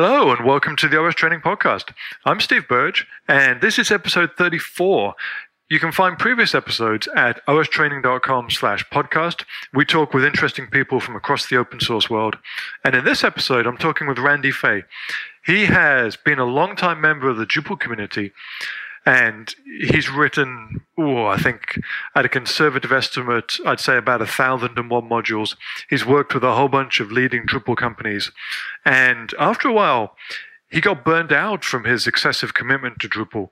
Hello and welcome to the OSTraining Podcast. I'm Steve Burge, and this is episode 34. You can find previous episodes at ostraining.com slash podcast. We talk with interesting people from across the open source world. And in this episode, I'm talking with Randy Fay. He has been a long-time member of the Drupal community, and he's written, oh, I think at a conservative estimate, I'd say about a thousand and one modules. He's worked with a whole bunch of leading Drupal companies. And after a while, he got burned out from his excessive commitment to Drupal.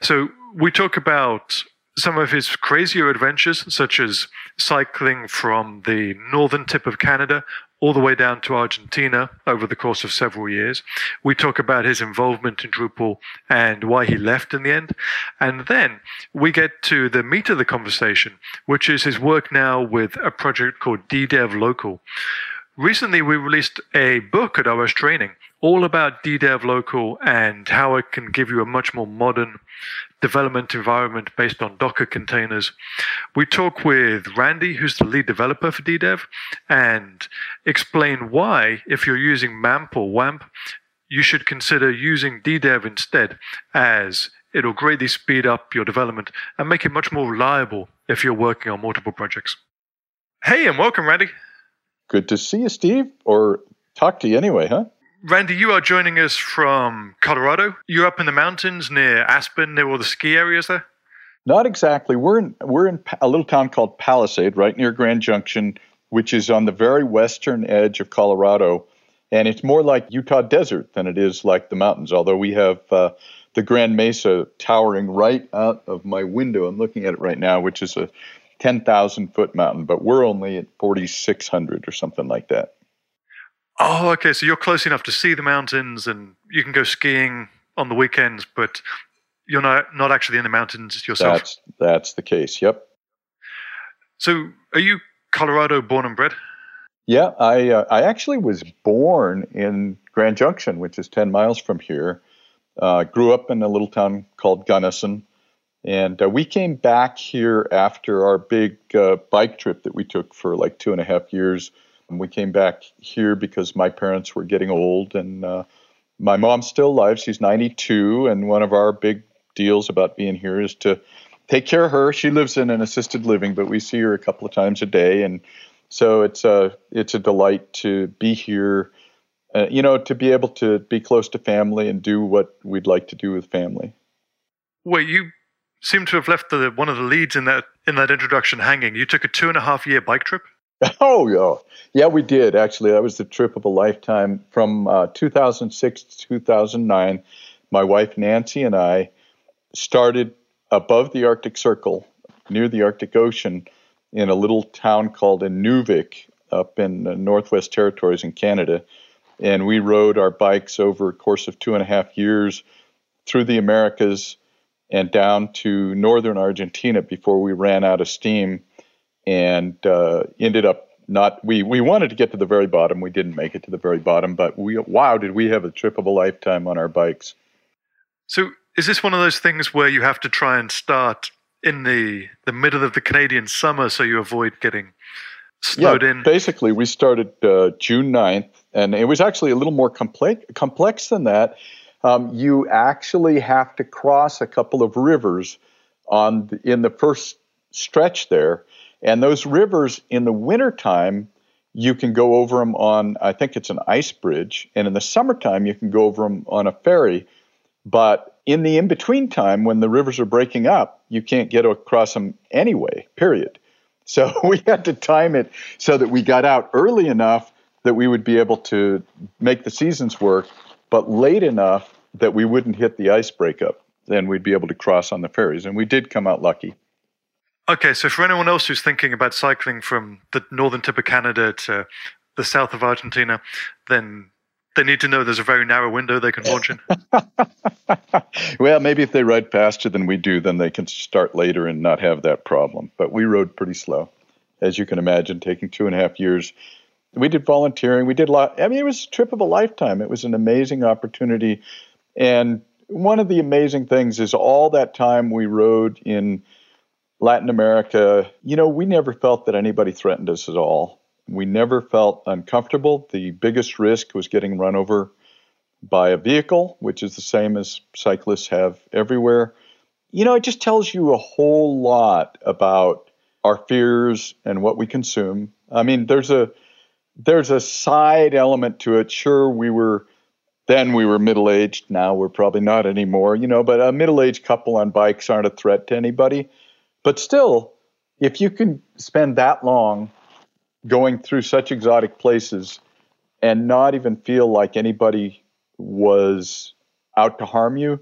So we talk about some of his crazier adventures, such as cycling from the northern tip of Canada all the way down to Argentina over the course of several years. We talk about his involvement in Drupal and why he left in the end. And then we get to the meat of the conversation, which is his work now with a project called DDEV Local. Recently, we released a book at OSTraining all about DDEV Local and how it can give you a much more modern development environment based on Docker containers. We talk with Randy, who's the lead developer for DDEV, and explain why, if you're using MAMP or WAMP, you should consider using DDEV instead, as it'll greatly speed up your development and make it much more reliable if you're working on multiple projects. Hey, and welcome, Randy. Good to see you, Steve, or talk to you anyway, huh? Randy, you are joining us from Colorado. You're up in the mountains near Aspen, near all the ski areas there? Not exactly. We're in we're in a little town called Palisade, right near Grand Junction, which is on the very western edge of Colorado, and it's more like Utah desert than it is like the mountains. Although we have uh, the Grand Mesa towering right out of my window. I'm looking at it right now, which is a 10,000 foot mountain, but we're only at 4,600 or something like that. Oh, okay. So you're close enough to see the mountains, and you can go skiing on the weekends, but you're not not actually in the mountains yourself. That's that's the case. Yep. So, are you Colorado born and bred? Yeah, I uh, I actually was born in Grand Junction, which is ten miles from here. Uh, grew up in a little town called Gunnison, and uh, we came back here after our big uh, bike trip that we took for like two and a half years we came back here because my parents were getting old, and uh, my mom's still alive. She's 92, and one of our big deals about being here is to take care of her. She lives in an assisted living, but we see her a couple of times a day, and so it's a it's a delight to be here. Uh, you know, to be able to be close to family and do what we'd like to do with family. Well, you seem to have left the, one of the leads in that in that introduction hanging. You took a two and a half year bike trip. Oh, yeah. Yeah, we did. Actually, that was the trip of a lifetime from uh, 2006 to 2009. My wife, Nancy, and I started above the Arctic Circle near the Arctic Ocean in a little town called Inuvik up in the Northwest Territories in Canada. And we rode our bikes over a course of two and a half years through the Americas and down to northern Argentina before we ran out of steam and uh, ended up not we we wanted to get to the very bottom. We didn't make it to the very bottom but we wow did we have a trip of a lifetime on our bikes. So is this one of those things where you have to try and start in the the middle of the canadian summer so you avoid getting snowed yeah, in? basically we started uh, june 9th and it was actually a little more complex complex than that. Um, you actually have to cross a couple of rivers on the, in the first stretch there and those rivers in the wintertime, you can go over them on, I think it's an ice bridge. And in the summertime, you can go over them on a ferry. But in the in between time, when the rivers are breaking up, you can't get across them anyway, period. So we had to time it so that we got out early enough that we would be able to make the seasons work, but late enough that we wouldn't hit the ice breakup. Then we'd be able to cross on the ferries. And we did come out lucky. Okay, so for anyone else who's thinking about cycling from the northern tip of Canada to the south of Argentina, then they need to know there's a very narrow window they can launch in. well, maybe if they ride faster than we do, then they can start later and not have that problem. But we rode pretty slow, as you can imagine, taking two and a half years. We did volunteering. We did a lot. I mean, it was a trip of a lifetime. It was an amazing opportunity. And one of the amazing things is all that time we rode in – Latin America, you know, we never felt that anybody threatened us at all. We never felt uncomfortable. The biggest risk was getting run over by a vehicle, which is the same as cyclists have everywhere. You know, it just tells you a whole lot about our fears and what we consume. I mean, there's a there's a side element to it. Sure, we were then we were middle aged. Now we're probably not anymore, you know, but a middle aged couple on bikes aren't a threat to anybody. But still, if you can spend that long going through such exotic places and not even feel like anybody was out to harm you,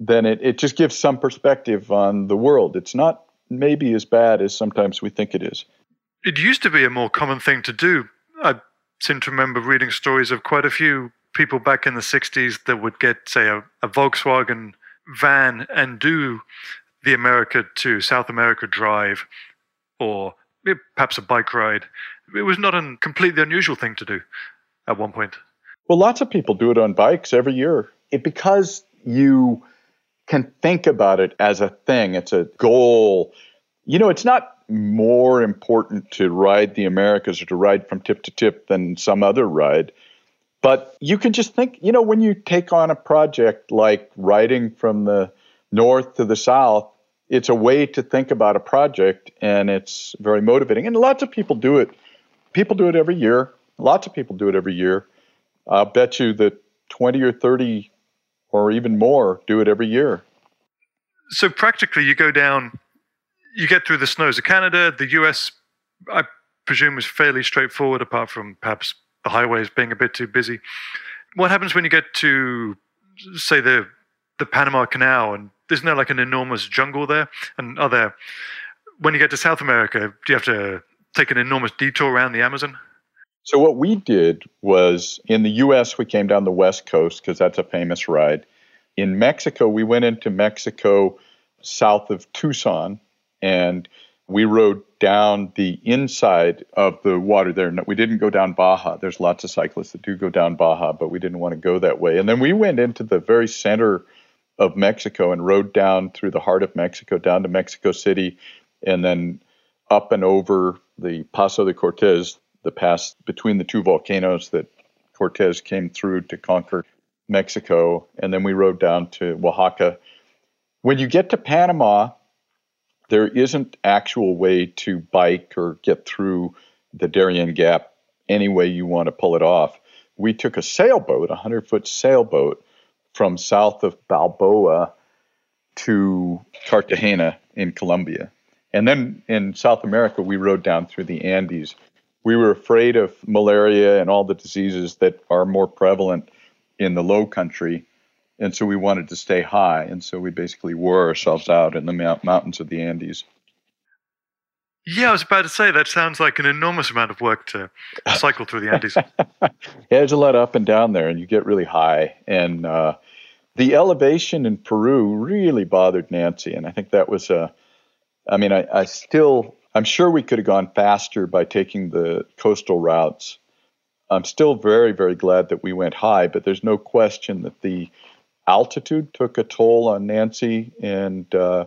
then it, it just gives some perspective on the world. It's not maybe as bad as sometimes we think it is. It used to be a more common thing to do. I seem to remember reading stories of quite a few people back in the 60s that would get, say, a, a Volkswagen van and do the America to South America drive or perhaps a bike ride. It was not a completely unusual thing to do at one point. Well, lots of people do it on bikes every year. It, because you can think about it as a thing, it's a goal. You know, it's not more important to ride the Americas or to ride from tip to tip than some other ride. But you can just think, you know, when you take on a project like riding from the north to the south, it's a way to think about a project and it's very motivating. And lots of people do it. People do it every year. Lots of people do it every year. I'll bet you that 20 or 30 or even more do it every year. So practically, you go down, you get through the snows of Canada. The US, I presume, is fairly straightforward, apart from perhaps the highways being a bit too busy. What happens when you get to, say, the the Panama Canal, and isn't there like an enormous jungle there? And other when you get to South America, do you have to take an enormous detour around the Amazon? So what we did was in the U.S. we came down the west coast because that's a famous ride. In Mexico, we went into Mexico south of Tucson, and we rode down the inside of the water there. We didn't go down Baja. There's lots of cyclists that do go down Baja, but we didn't want to go that way. And then we went into the very center of Mexico and rode down through the heart of Mexico down to Mexico City and then up and over the Paso de Cortez, the pass between the two volcanoes that Cortez came through to conquer Mexico. And then we rode down to Oaxaca. When you get to Panama, there isn't actual way to bike or get through the Darien Gap any way you want to pull it off. We took a sailboat, a 100 foot sailboat, from south of Balboa to Cartagena in Colombia. And then in South America, we rode down through the Andes. We were afraid of malaria and all the diseases that are more prevalent in the low country. And so we wanted to stay high. And so we basically wore ourselves out in the mountains of the Andes. Yeah, I was about to say that sounds like an enormous amount of work to cycle through the Andes. yeah, there's a lot up and down there, and you get really high. And uh, the elevation in Peru really bothered Nancy, and I think that was a. I mean, I, I still, I'm sure we could have gone faster by taking the coastal routes. I'm still very, very glad that we went high, but there's no question that the altitude took a toll on Nancy, and uh,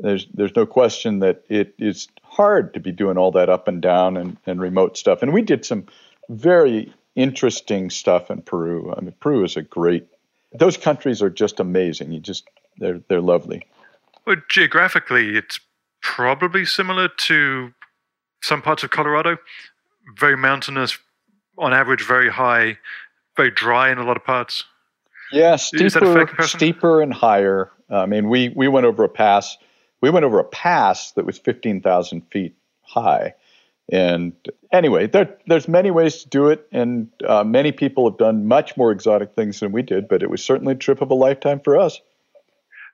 there's there's no question that it is hard to be doing all that up and down and, and remote stuff. And we did some very interesting stuff in Peru. I mean, Peru is a great those countries are just amazing. You just they're they're lovely. Well, geographically, it's probably similar to some parts of Colorado. Very mountainous, on average, very high, very dry in a lot of parts. Yeah, steeper, steeper and higher. I mean, we we went over a pass. We went over a pass that was fifteen thousand feet high, and anyway, there, there's many ways to do it, and uh, many people have done much more exotic things than we did, but it was certainly a trip of a lifetime for us.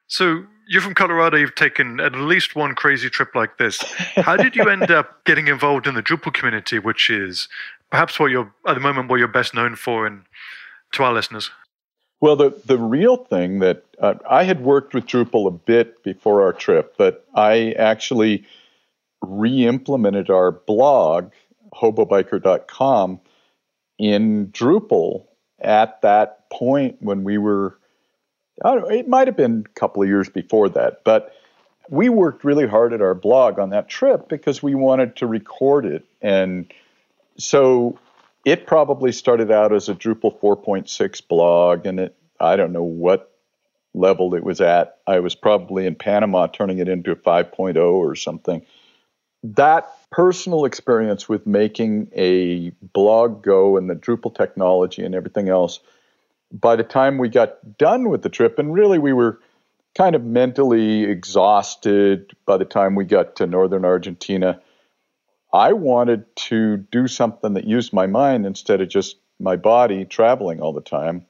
So you're from Colorado. You've taken at least one crazy trip like this. How did you end up getting involved in the Drupal community, which is perhaps what you're at the moment what you're best known for, and to our listeners? Well, the the real thing that uh, I had worked with Drupal a bit before our trip, but I actually re-implemented our blog hobobiker.com in Drupal at that point when we were it might have been a couple of years before that, but we worked really hard at our blog on that trip because we wanted to record it. And so it probably started out as a Drupal 4.6 blog, and it I don't know what level it was at. I was probably in Panama turning it into a 5.0 or something. That personal experience with making a blog go and the Drupal technology and everything else, by the time we got done with the trip, and really we were kind of mentally exhausted by the time we got to northern Argentina, I wanted to do something that used my mind instead of just my body traveling all the time.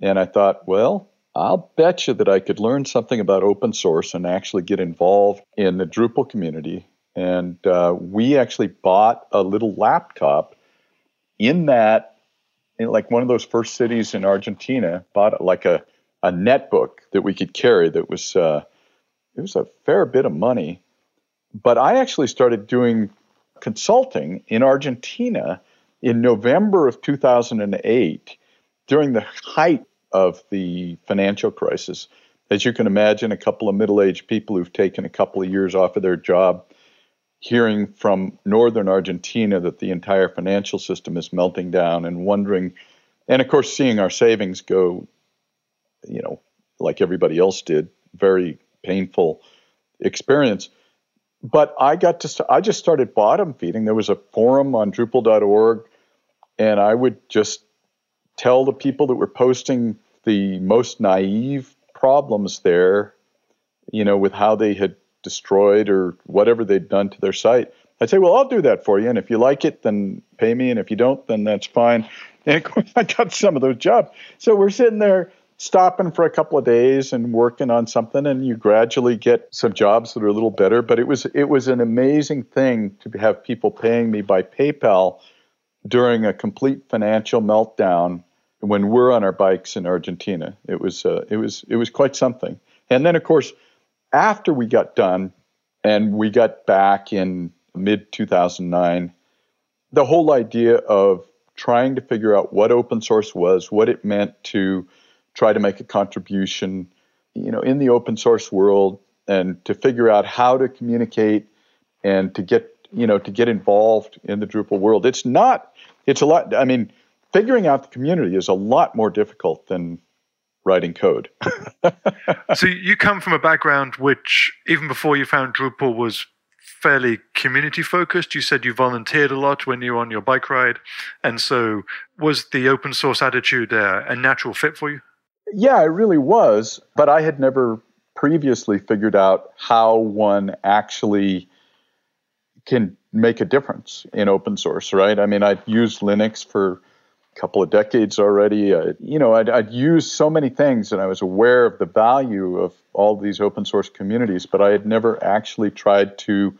And I thought, well, I'll bet you that I could learn something about open source and actually get involved in the Drupal community. And uh, we actually bought a little laptop in that, in like one of those first cities in Argentina, bought like a, a netbook that we could carry that was, uh, it was a fair bit of money. But I actually started doing consulting in Argentina in November of 2008 during the height of the financial crisis. As you can imagine, a couple of middle aged people who've taken a couple of years off of their job, hearing from northern Argentina that the entire financial system is melting down and wondering, and of course, seeing our savings go, you know, like everybody else did, very painful experience. But I got to, st- I just started bottom feeding. There was a forum on Drupal.org, and I would just tell the people that were posting the most naive problems there, you know, with how they had destroyed or whatever they'd done to their site. I'd say, well, I'll do that for you. And if you like it, then pay me. And if you don't, then that's fine. And of course, I got some of those jobs. So we're sitting there stopping for a couple of days and working on something and you gradually get some jobs that are a little better but it was it was an amazing thing to have people paying me by PayPal during a complete financial meltdown when we're on our bikes in Argentina. It was uh, it was it was quite something. And then of course, after we got done and we got back in mid 2009, the whole idea of trying to figure out what open source was, what it meant to try to make a contribution, you know, in the open source world, and to figure out how to communicate and to get you know to get involved in the Drupal world. It's not. It's a lot. I mean, figuring out the community is a lot more difficult than writing code. so you come from a background which, even before you found Drupal, was fairly community focused. You said you volunteered a lot when you were on your bike ride, and so was the open source attitude uh, a natural fit for you? Yeah, it really was. But I had never previously figured out how one actually can make a difference in open source, right? I mean, I'd used Linux for a couple of decades already. I, you know, I'd, I'd used so many things and I was aware of the value of all these open source communities, but I had never actually tried to,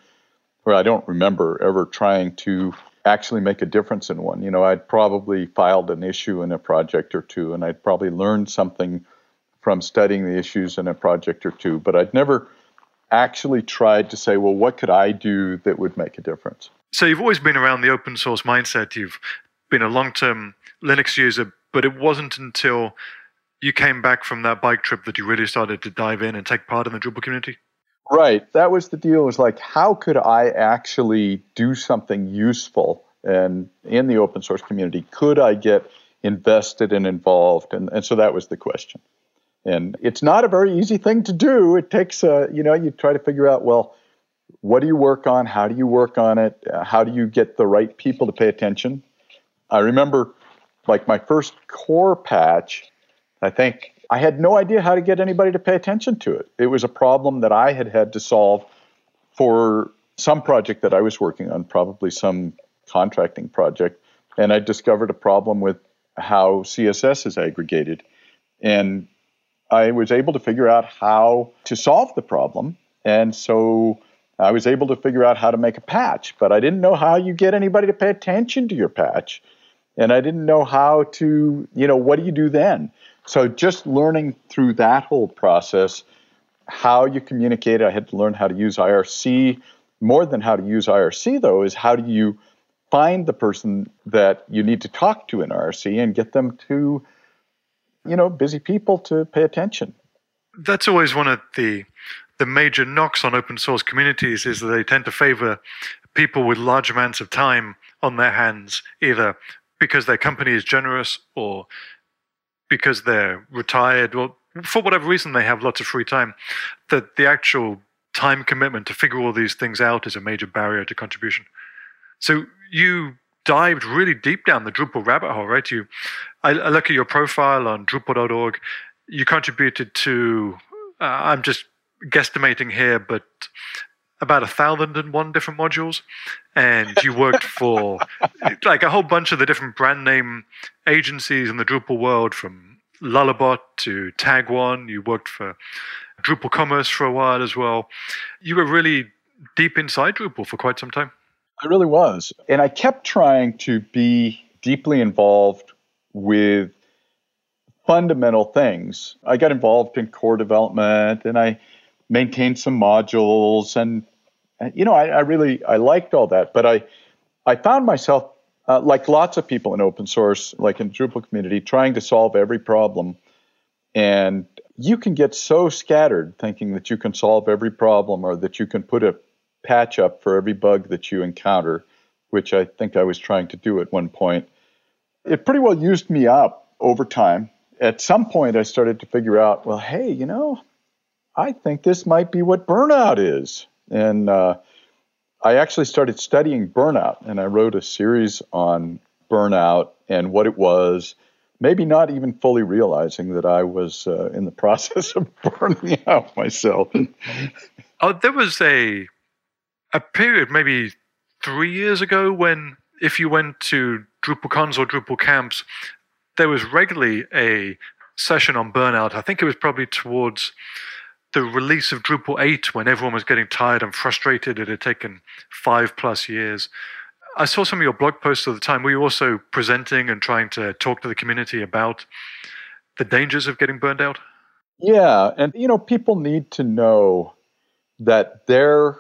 or I don't remember ever trying to actually make a difference in one. You know, I'd probably filed an issue in a project or two, and I'd probably learned something from studying the issues in a project or two, but I'd never actually tried to say, well, what could I do that would make a difference? So you've always been around the open source mindset. You've been a long term Linux user, but it wasn't until you came back from that bike trip that you really started to dive in and take part in the Drupal community? Right. That was the deal. It was like, how could I actually do something useful and in the open source community? Could I get invested and involved? And, and so that was the question. And it's not a very easy thing to do. It takes, a, you know, you try to figure out, well, what do you work on? How do you work on it? Uh, how do you get the right people to pay attention? I remember like my first core patch, I think I had no idea how to get anybody to pay attention to it. It was a problem that I had had to solve for some project that I was working on, probably some contracting project. And I discovered a problem with how CSS is aggregated. And I was able to figure out how to solve the problem. And so I was able to figure out how to make a patch, but I didn't know how you get anybody to pay attention to your patch. And I didn't know how to, you know, what do you do then? So just learning through that whole process, how you communicate, I had to learn how to use IRC. More than how to use IRC, though, is how do you find the person that you need to talk to in IRC and get them to, you know, busy people to pay attention. That's always one of the the major knocks on open source communities is that they tend to favor people with large amounts of time on their hands, either because their company is generous or because they're retired or for whatever reason they have lots of free time, that the actual time commitment to figure all these things out is a major barrier to contribution. So you dived really deep down the Drupal rabbit hole, right? You, I, I look at your profile on Drupal.org. You contributed to, uh, I'm just guesstimating here, but about a thousand and one different modules, and you worked for like a whole bunch of the different brand name agencies in the Drupal world, from Lullabot to Tag1. You worked for Drupal Commerce for a while as well. You were really deep inside Drupal for quite some time. I really was. And I kept trying to be deeply involved with fundamental things. I got involved in core development and I maintained some modules and you know I, I really I liked all that, but I I found myself uh, like lots of people in open source, like in the Drupal community, trying to solve every problem. And you can get so scattered thinking that you can solve every problem or that you can put a patch up for every bug that you encounter, which I think I was trying to do at one point. It pretty well used me up over time. At some point, I started to figure out, well, hey, you know, I think this might be what burnout is. And uh, I actually started studying burnout, and I wrote a series on burnout and what it was, maybe not even fully realizing that I was uh, in the process of burning out myself. oh, there was a a period, maybe three years ago, when if you went to DrupalCons or Drupal camps, there was regularly a session on burnout. I think it was probably towards the release of Drupal 8 when everyone was getting tired and frustrated. It had taken five plus years. I saw some of your blog posts at the time. Were you also presenting and trying to talk to the community about the dangers of getting burned out? Yeah. And, you know, people need to know that their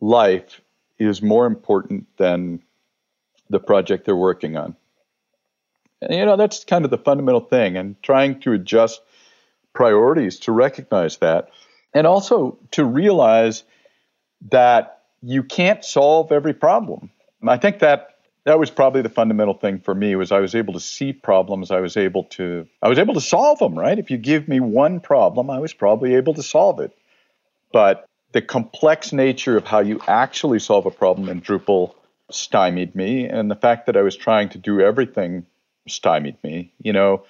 life is more important than the project they're working on. And, you know, that's kind of the fundamental thing, and trying to adjust priorities to recognize that. And also to realize that you can't solve every problem. And I think that that was probably the fundamental thing for me was I was able to see problems I was able to I was able to solve them right if you give me one problem I was probably able to solve it but the complex nature of how you actually solve a problem in Drupal stymied me, and the fact that I was trying to do everything stymied me. You know,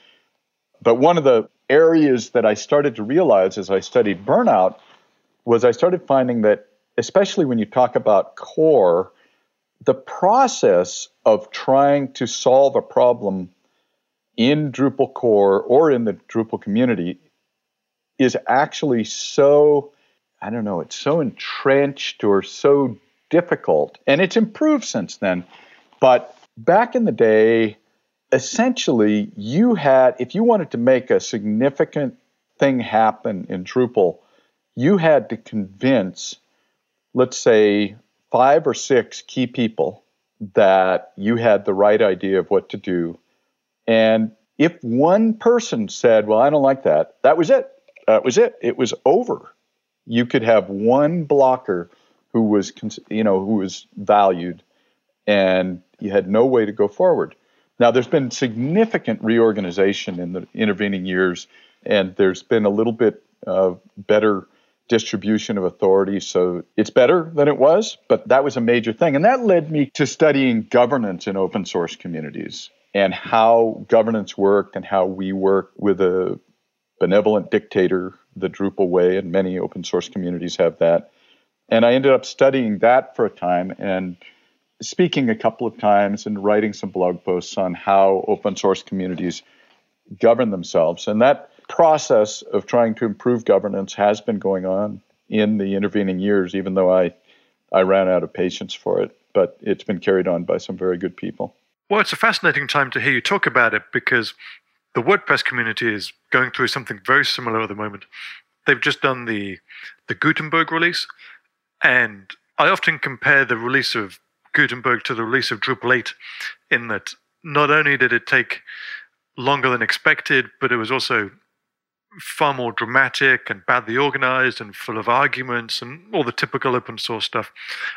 but one of the areas that I started to realize as I studied burnout was I started finding that, especially when you talk about core, the process of trying to solve a problem in Drupal core or in the Drupal community is actually so I don't know, it's so entrenched or so difficult. And it's improved since then. But back in the day, essentially, you had, if you wanted to make a significant thing happen in Drupal, you had to convince, let's say, five or six key people that you had the right idea of what to do. And if one person said, Well, I don't like that, that was it. That was it. It was over you could have one blocker who was you know who was valued and you had no way to go forward now there's been significant reorganization in the intervening years and there's been a little bit of better distribution of authority so it's better than it was but that was a major thing and that led me to studying governance in open source communities and how governance worked and how we work with a benevolent dictator the Drupal way, and many open source communities have that. And I ended up studying that for a time and speaking a couple of times and writing some blog posts on how open source communities govern themselves. And that process of trying to improve governance has been going on in the intervening years, even though I, I ran out of patience for it. But it's been carried on by some very good people. Well, it's a fascinating time to hear you talk about it because the WordPress community is going through something very similar at the moment. They've just done the the Gutenberg release, and I often compare the release of Gutenberg to the release of Drupal 8 in that not only did it take longer than expected, but it was also far more dramatic and badly organized and full of arguments and all the typical open source stuff.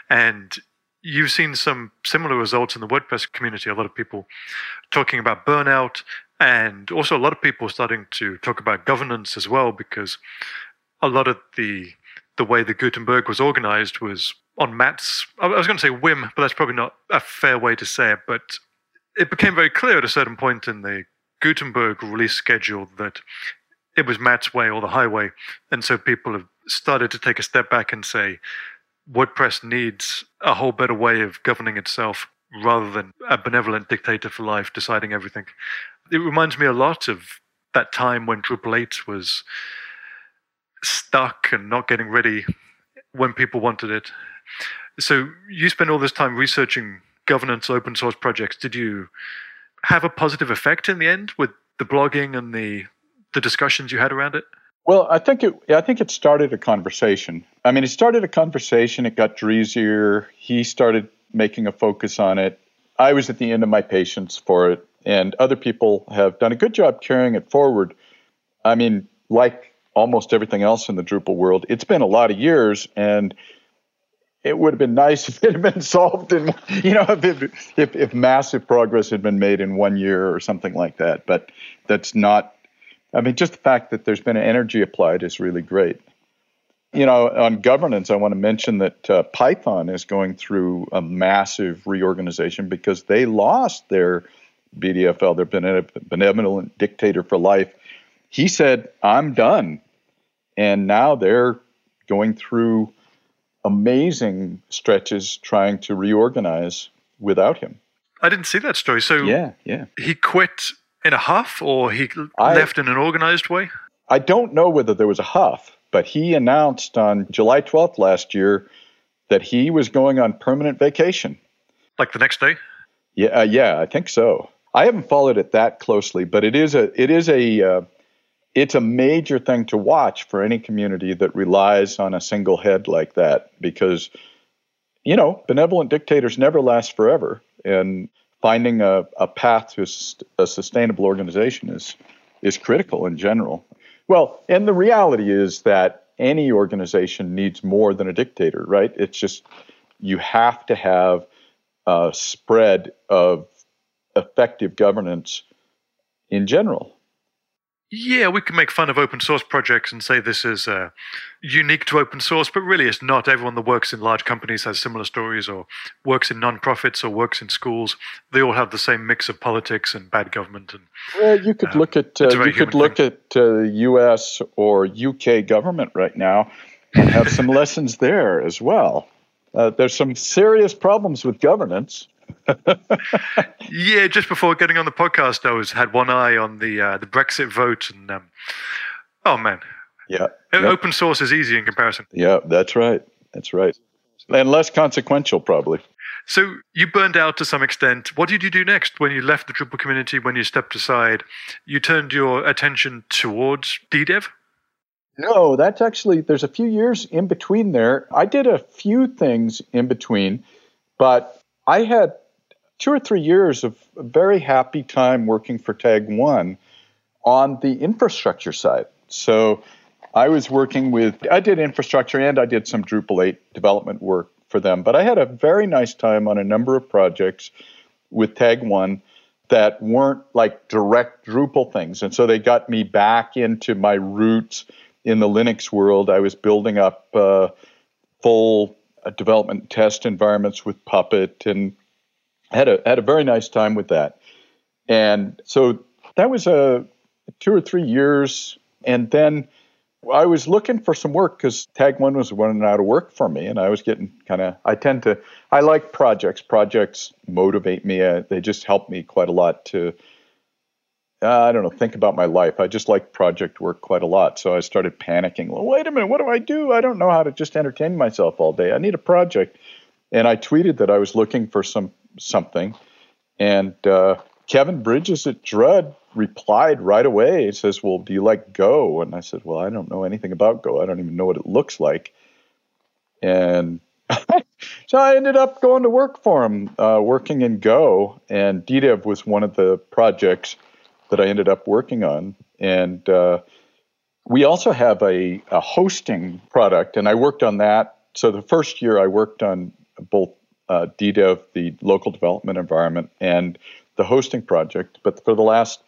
And you've seen some similar results in the WordPress community. A lot of people talking about burnout, and also a lot of people starting to talk about governance as well, because a lot of the the way the Gutenberg was organized was on Matt's. I was going to say whim, but that's probably not a fair way to say it. But it became very clear at a certain point in the Gutenberg release schedule that it was Matt's way or the highway, and so people have started to take a step back and say WordPress needs a whole better way of governing itself rather than a benevolent dictator for life deciding everything. It reminds me a lot of that time when Drupal 8 was stuck and not getting ready when people wanted it. So you spent all this time researching governance open source projects. Did you have a positive effect in the end with the blogging and the the discussions you had around it? Well, I think it. I think it started a conversation. I mean, it started a conversation. It got Dreesier. He started making a focus on it. I was at the end of my patience for it, and other people have done a good job carrying it forward. I mean, like almost everything else in the Drupal world, it's been a lot of years, and it would have been nice if it had been solved in, you know, if, if, if massive progress had been made in one year or something like that. But that's not I mean, just the fact that there's been energy applied is really great. You know, on governance, I want to mention that uh, Python is going through a massive reorganization because they lost their BDFL, their benevolent dictator for life. He said, I'm done. And now they're going through amazing stretches trying to reorganize without him. I didn't see that story. So yeah, yeah. He quit in a huff or he I, left in an organized way? I don't know whether there was a huff, but he announced on July 12th last year that he was going on permanent vacation. Like the next day? Yeah, uh, yeah, I think so. I haven't followed it that closely, but it is a it is a uh, it's a major thing to watch for any community that relies on a single head like that because you know benevolent dictators never last forever and finding a, a path to a, sustainable organization is is critical in general. Well, and the reality is that any organization needs more than a dictator, right? It's just you have to have a spread of effective governance in general. Yeah, we can make fun of open source projects and say this is uh, unique to open source, but really it's not. Everyone that works in large companies has similar stories, or works in non-profits, or works in schools. They all have the same mix of politics and bad government. And well, you could uh, look at uh, you could look thing. at uh, U.S. or UK government right now and have some lessons there as well. Uh, there's some serious problems with governance yeah, just before getting on the podcast, I was had one eye on the uh, the Brexit vote, and um, oh man, yeah, open source is easy in comparison. Yeah, that's right. That's right, and less consequential probably. So you burned out to some extent. What did you do next when you left the Drupal community? When you stepped aside, you turned your attention towards DDEV. No, that's actually there's a few years in between there. I did a few things in between, but I had two or three years of a very happy time working for Tag1 on the infrastructure side. So I was working with, I did infrastructure and I did some Drupal 8 development work for them, but I had a very nice time on a number of projects with Tag1 that weren't like direct Drupal things. And so they got me back into my roots in the Linux world. I was building up uh, full uh, development test environments with Puppet and had a had a very nice time with that. And so that was a two or three years, and then I was looking for some work because Tag1 was running out of work for me, and I was getting kind of. I tend to. I like projects. Projects motivate me. Uh, they just help me quite a lot to. Uh, I don't know. Think about my life. I just like project work quite a lot. So I started panicking. Well, wait a minute. What do I do? I don't know how to just entertain myself all day. I need a project. And I tweeted that I was looking for some something. And uh, Kevin Bridges at DRUD replied right away. He says, Well, do you like Go? And I said, Well, I don't know anything about Go. I don't even know what it looks like. And so I ended up going to work for him, uh, working in Go. And DDEV was one of the projects that I ended up working on. And uh, we also have a, a hosting product, and I worked on that. So the first year I worked on both uh, DDEV, the local development environment, and the hosting project. But for the last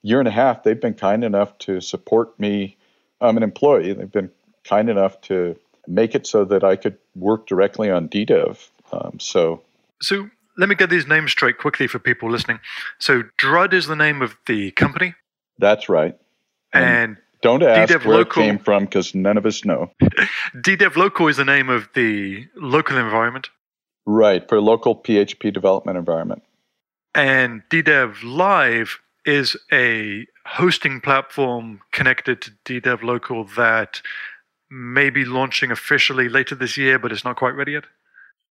year and a half, they've been kind enough to support me. I'm an employee. They've been kind enough to make it so that I could work directly on DDEV. Um, so, so let me get these names straight quickly for people listening. So, DRUD is the name of the company. That's right. And, and don't ask DDEV where local, it came from because none of us know. DDEV Local is the name of the local environment. Right, for local PHP development environment. And DDEV Live is a hosting platform connected to DDEV Local that may be launching officially later this year, but it's not quite ready yet.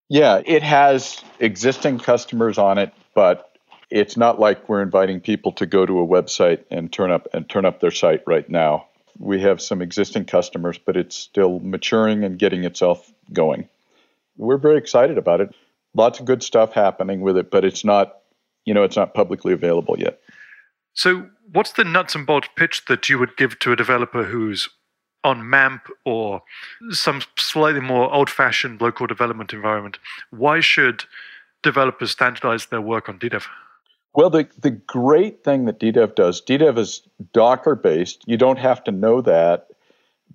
Yeah, it has existing customers on it, but it's not like we're inviting people to go to a website and turn up and turn up their site right now. We have some existing customers, but it's still maturing and getting itself going. We're very excited about it. Lots of good stuff happening with it, but it's not, you know, it's not publicly available yet. So, what's the nuts and bolts pitch that you would give to a developer who's on MAMP or some slightly more old fashioned local development environment? Why should developers standardize their work on DDEV? Well, the, the great thing that DDEV does, DDEV is Docker based. You don't have to know that.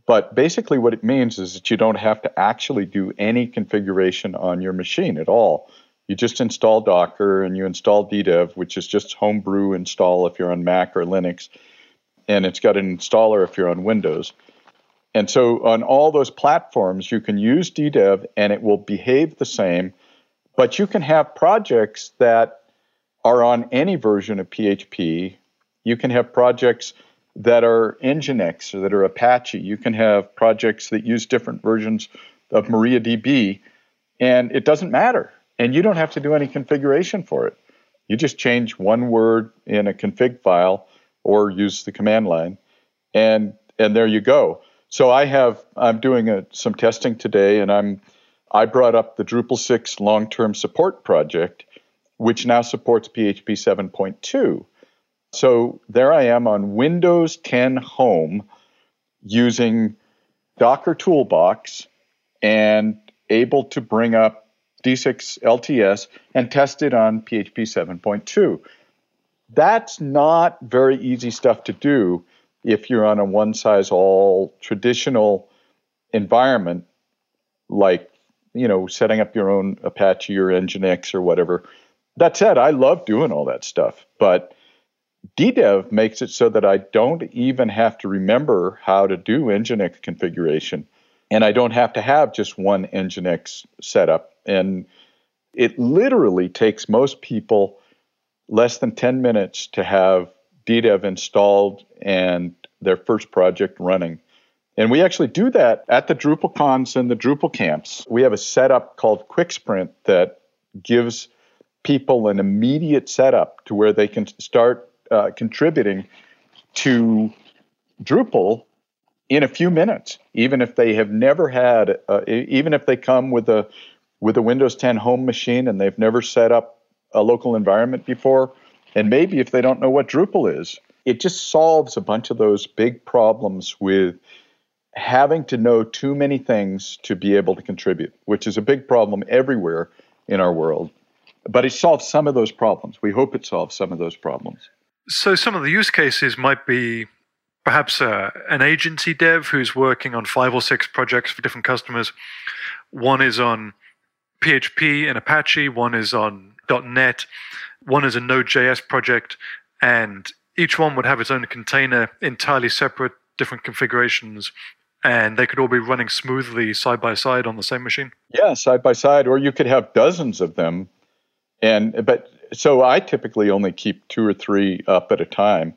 But basically, what it means is that you don't have to actually do any configuration on your machine at all. You just install Docker and you install DDEV, which is just homebrew install if you're on Mac or Linux. And it's got an installer if you're on Windows. And so on all those platforms, you can use DDEV and it will behave the same. But you can have projects that are on any version of PHP. You can have projects that are Nginx or that are Apache. You can have projects that use different versions of MariaDB, and it doesn't matter. And you don't have to do any configuration for it. You just change one word in a config file or use the command line, and and there you go. So I have I'm doing a, some testing today, and I'm I brought up the Drupal 6 long-term support project, which now supports PHP 7.2. So there I am on Windows 10 Home using Docker Toolbox and able to bring up D6 LTS and test it on PHP 7.2. That's not very easy stuff to do if you're on a one size all traditional environment like you know setting up your own Apache or Nginx or whatever that said, I love doing all that stuff, but DDEV makes it so that I don't even have to remember how to do Nginx configuration, and I don't have to have just one Nginx setup. And it literally takes most people less than 10 minutes to have DDEV installed and their first project running. And we actually do that at the DrupalCons and the Drupal camps. We have a setup called Quick Sprint that gives people an immediate setup to where they can start uh, contributing to Drupal in a few minutes, even if they have never had, uh, even if they come with a with a Windows 10 home machine and they've never set up a local environment before, and maybe if they don't know what Drupal is, it just solves a bunch of those big problems with having to know too many things to be able to contribute, which is a big problem everywhere in our world but it solves some of those problems. We hope it solves some of those problems. So, some of the use cases might be perhaps uh, an agency dev who's working on five or six projects for different customers. One is on PHP and Apache, one is on .NET, one is a Node.js project, and each one would have its own container, entirely separate, different configurations, and they could all be running smoothly side by side on the same machine. Yeah, side by side, or you could have dozens of them and but so I typically only keep two or three up at a time,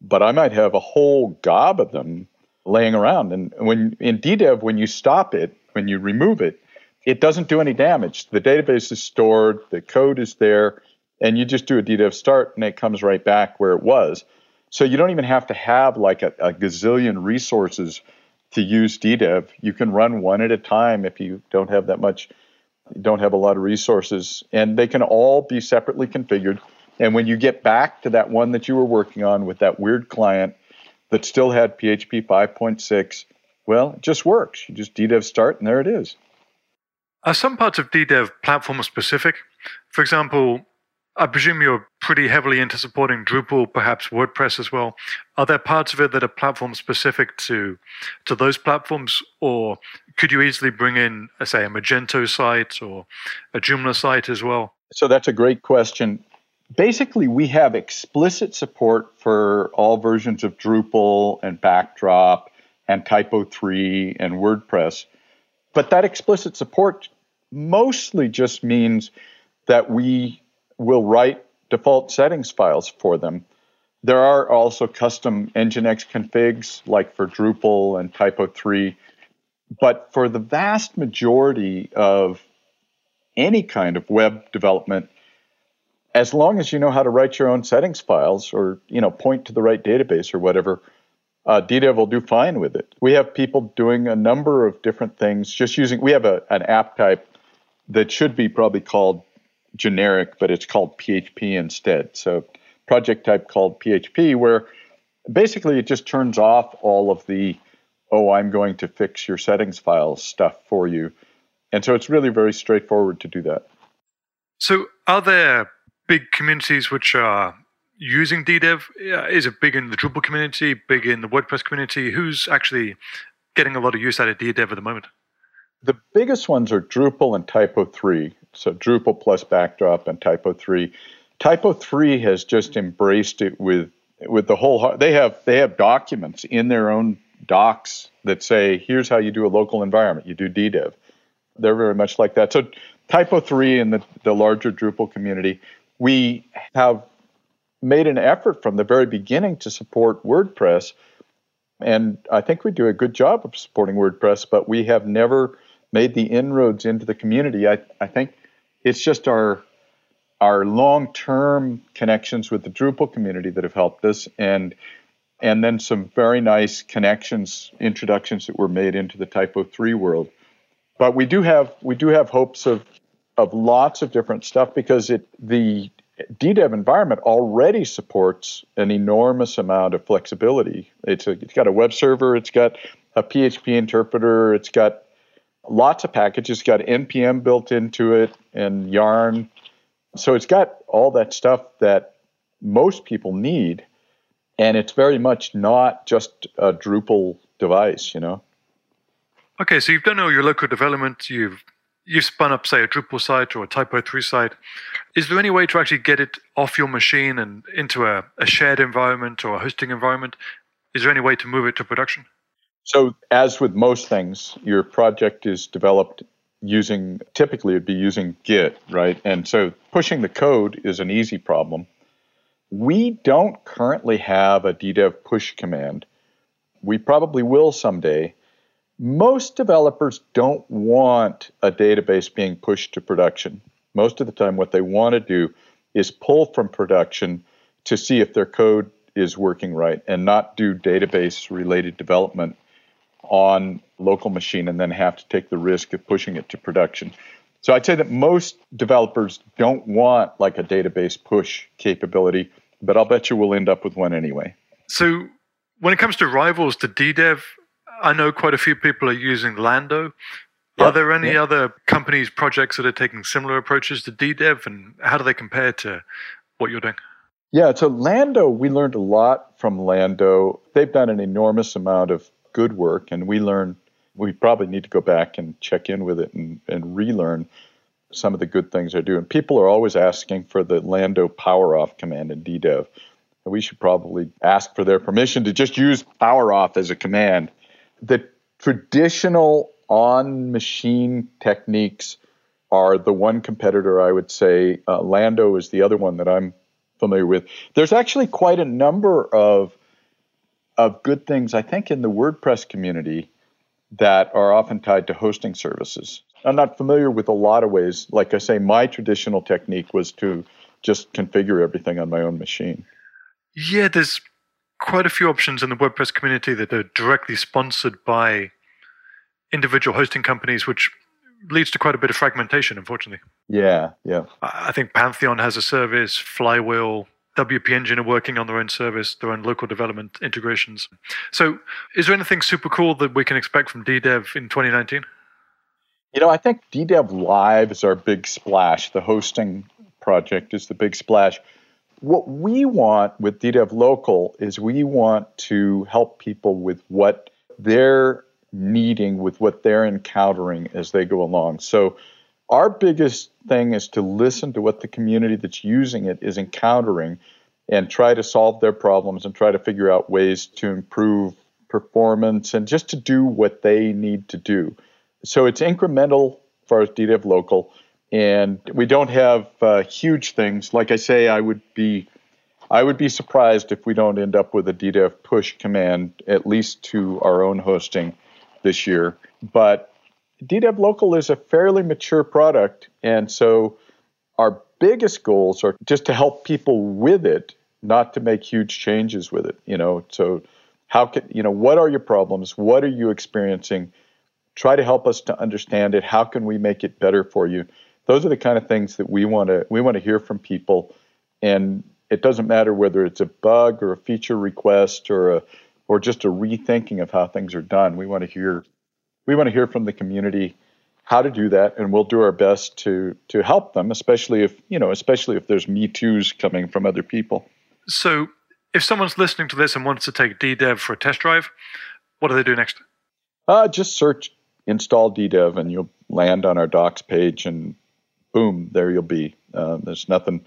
but I might have a whole gob of them laying around. And when in DDEV, when you stop it, when you remove it, it doesn't do any damage. The database is stored, the code is there, and you just do a DDEV start and it comes right back where it was. So you don't even have to have like a, a gazillion resources to use DDEV. You can run one at a time if you don't have that much don't have a lot of resources, and they can all be separately configured. And when you get back to that one that you were working on with that weird client that still had PHP 5.6, well, it just works. You just DDEV start, and there it is. Are some parts of DDEV platform specific? For example, I presume you're pretty heavily into supporting Drupal, perhaps WordPress as well. Are there parts of it that are platform specific to to those platforms, or could you easily bring in, uh, say, a Magento site or a Joomla site as well? So that's a great question. Basically, we have explicit support for all versions of Drupal and Backdrop and Typo 3 and WordPress. But that explicit support mostly just means that we will write default settings files for them. There are also custom Nginx configs, like for Drupal and Typo 3. But for the vast majority of any kind of web development, as long as you know how to write your own settings files or you know point to the right database or whatever, uh, DDEV will do fine with it. We have people doing a number of different things, just using. We have a, an app type that should be probably called generic, but it's called PHP instead. So project type called PHP, where basically it just turns off all of the, oh, I'm going to fix your settings files stuff for you. And so it's really very straightforward to do that. So are there big communities which are using DDEV? Is it big in the Drupal community, big in the WordPress community? Who's actually getting a lot of use out of DDEV at the moment? The biggest ones are Drupal and Typo 3. So Drupal plus Backdrop and Typo 3. Typo 3 has just embraced it with with the whole heart. they have they have documents in their own docs that say here's how you do a local environment. You do DDEV. They're very much like that. So Typo 3 in the, the larger Drupal community, we have made an effort from the very beginning to support WordPress. And I think we do a good job of supporting WordPress, but we have never made the inroads into the community. I, I think it's just our our long-term connections with the Drupal community that have helped us, and and then some very nice connections, introductions that were made into the Typo three world. But we do have we do have hopes of of lots of different stuff because it the DDEV environment already supports an enormous amount of flexibility. It's a, it's got a web server, it's got a PHP interpreter, it's got lots of packages. It's got npm built into it and Yarn. So it's got all that stuff that most people need, and it's very much not just a Drupal device, you know. Okay, so you've done all your local development. You've you've spun up, say, a Drupal site or a Typo three site. Is there any way to actually get it off your machine and into a, a shared environment or a hosting environment? Is there any way to move it to production? So, as with most things, your project is developed using typically it'd be using Git, right? And so pushing the code is an easy problem. We don't currently have a DDEV push command. We probably will someday. Most developers don't want a database being pushed to production. Most of the time, what they want to do is pull from production to see if their code is working right and not do database related development on local machine and then have to take the risk of pushing it to production. So I'd say that most developers don't want like a database push capability, but I'll bet you we'll end up with one anyway. So when it comes to rivals to DDEV, I know quite a few people are using Lando. Yep. Are there any yep. other companies, projects that are taking similar approaches to DDEV, and how do they compare to what you're doing? Yeah, so Lando, we learned a lot from Lando. They've done an enormous amount of good work, and we learn. We probably need to go back and check in with it and, and relearn some of the good things they do. And people are always asking for the Lando power off command in DDEV. And we should probably ask for their permission to just use power off as a command. The traditional on machine techniques are the one competitor I would say. Uh, Lando is the other one that I'm familiar with. There's actually quite a number of of good things, I think, in the WordPress community that are often tied to hosting services. I'm not familiar with a lot of ways. Like I say, my traditional technique was to just configure everything on my own machine. Yeah, there's quite a few options in the WordPress community that are directly sponsored by individual hosting companies, which leads to quite a bit of fragmentation, unfortunately. Yeah, yeah. I think Pantheon has a service, Flywheel, WP Engine are working on their own service, their own local development integrations. So, is there anything super cool that we can expect from DDEV in 2019? You know, I think DDEV Live is our big splash. The hosting project is the big splash. What we want with DDEV Local is we want to help people with what they're needing, with what they're encountering as they go along. So, our biggest thing is to listen to what the community that's using it is encountering and try to solve their problems and try to figure out ways to improve performance and just to do what they need to do. So it's incremental as far as DDEV local, and we don't have uh, huge things. Like I say, I would be I would be surprised if we don't end up with a DDEV push command at least to our own hosting this year. But DDEV local is a fairly mature product, and so our biggest goals are just to help people with it, not to make huge changes with it. You know, so how can you know what are your problems? What are you experiencing? Try to help us to understand it. How can we make it better for you? Those are the kind of things that we want to we want to hear from people, and it doesn't matter whether it's a bug or a feature request or a or just a rethinking of how things are done. We want to hear we want to hear from the community how to do that, and we'll do our best to to help them, especially if you know, especially if there's me too's coming from other people. So if someone's listening to this and wants to take DDEV for a test drive, what do they do next? Uh, just search install DDEV and you'll land on our docs page and boom, there you'll be. Uh, there's nothing,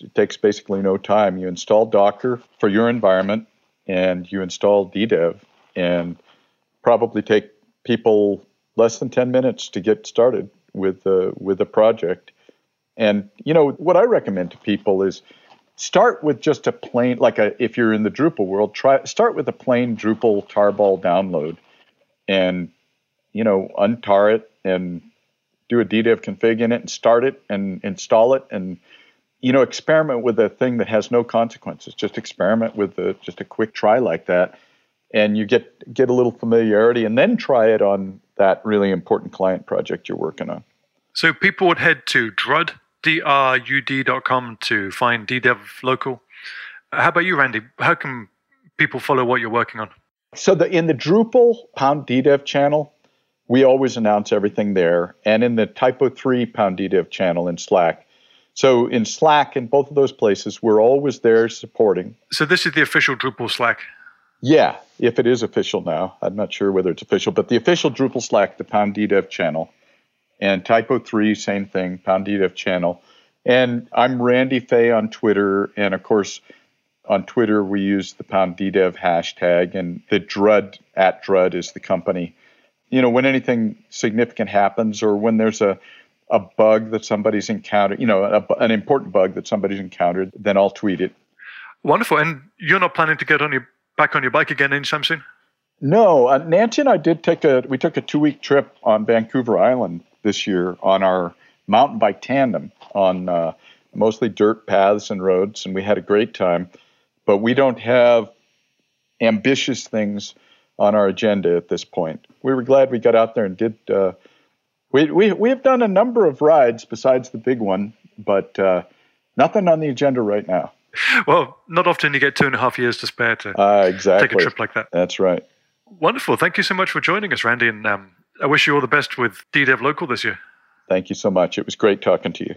it takes basically no time. You install Docker for your environment and you install DDEV and probably take people less than 10 minutes to get started with, uh, with the project. And, you know, what I recommend to people is, start with just a plain like a if you're in the Drupal world, try start with a plain Drupal tarball download and you know, untar it and do a DDEV config in it and start it and install it and you know, experiment with a thing that has no consequences. Just experiment with a, just a quick try like that and you get get a little familiarity and then try it on that really important client project you're working on. So people would head to Drud drud.com to find DDEV local. Uh, how about you, Randy? How can people follow what you're working on? So the, in the Drupal pound DDEV channel, we always announce everything there, and in the Typo 3 pound DDEV channel in Slack. So in Slack, in both of those places, we're always there supporting. So this is the official Drupal Slack. Yeah, if it is official now, I'm not sure whether it's official, but the official Drupal Slack, the pound DDEV channel, and Typo 3, same thing, Pound DDEV channel. And I'm Randy Fay on Twitter. And of course, on Twitter, we use the Pound DDEV hashtag, and the Drud at Drud is the company. You know, when anything significant happens or when there's a, a bug that somebody's encountered, you know, a, an important bug that somebody's encountered, then I'll tweet it. Wonderful. And you're not planning to get on your back on your bike again anytime soon? No, uh, Nancy and I did take a we took a two week trip on Vancouver Island this year on our mountain bike tandem on uh, mostly dirt paths and roads, and we had a great time. But we don't have ambitious things on our agenda at this point. We were glad we got out there and did. Uh, we, we, we have done a number of rides besides the big one, but uh, nothing on the agenda right now. Well, not often you get two and a half years to spare to uh, exactly. take a trip like that. That's right. Wonderful. Thank you so much for joining us, Randy. And um, I wish you all the best with DDEV Local this year. Thank you so much. It was great talking to you.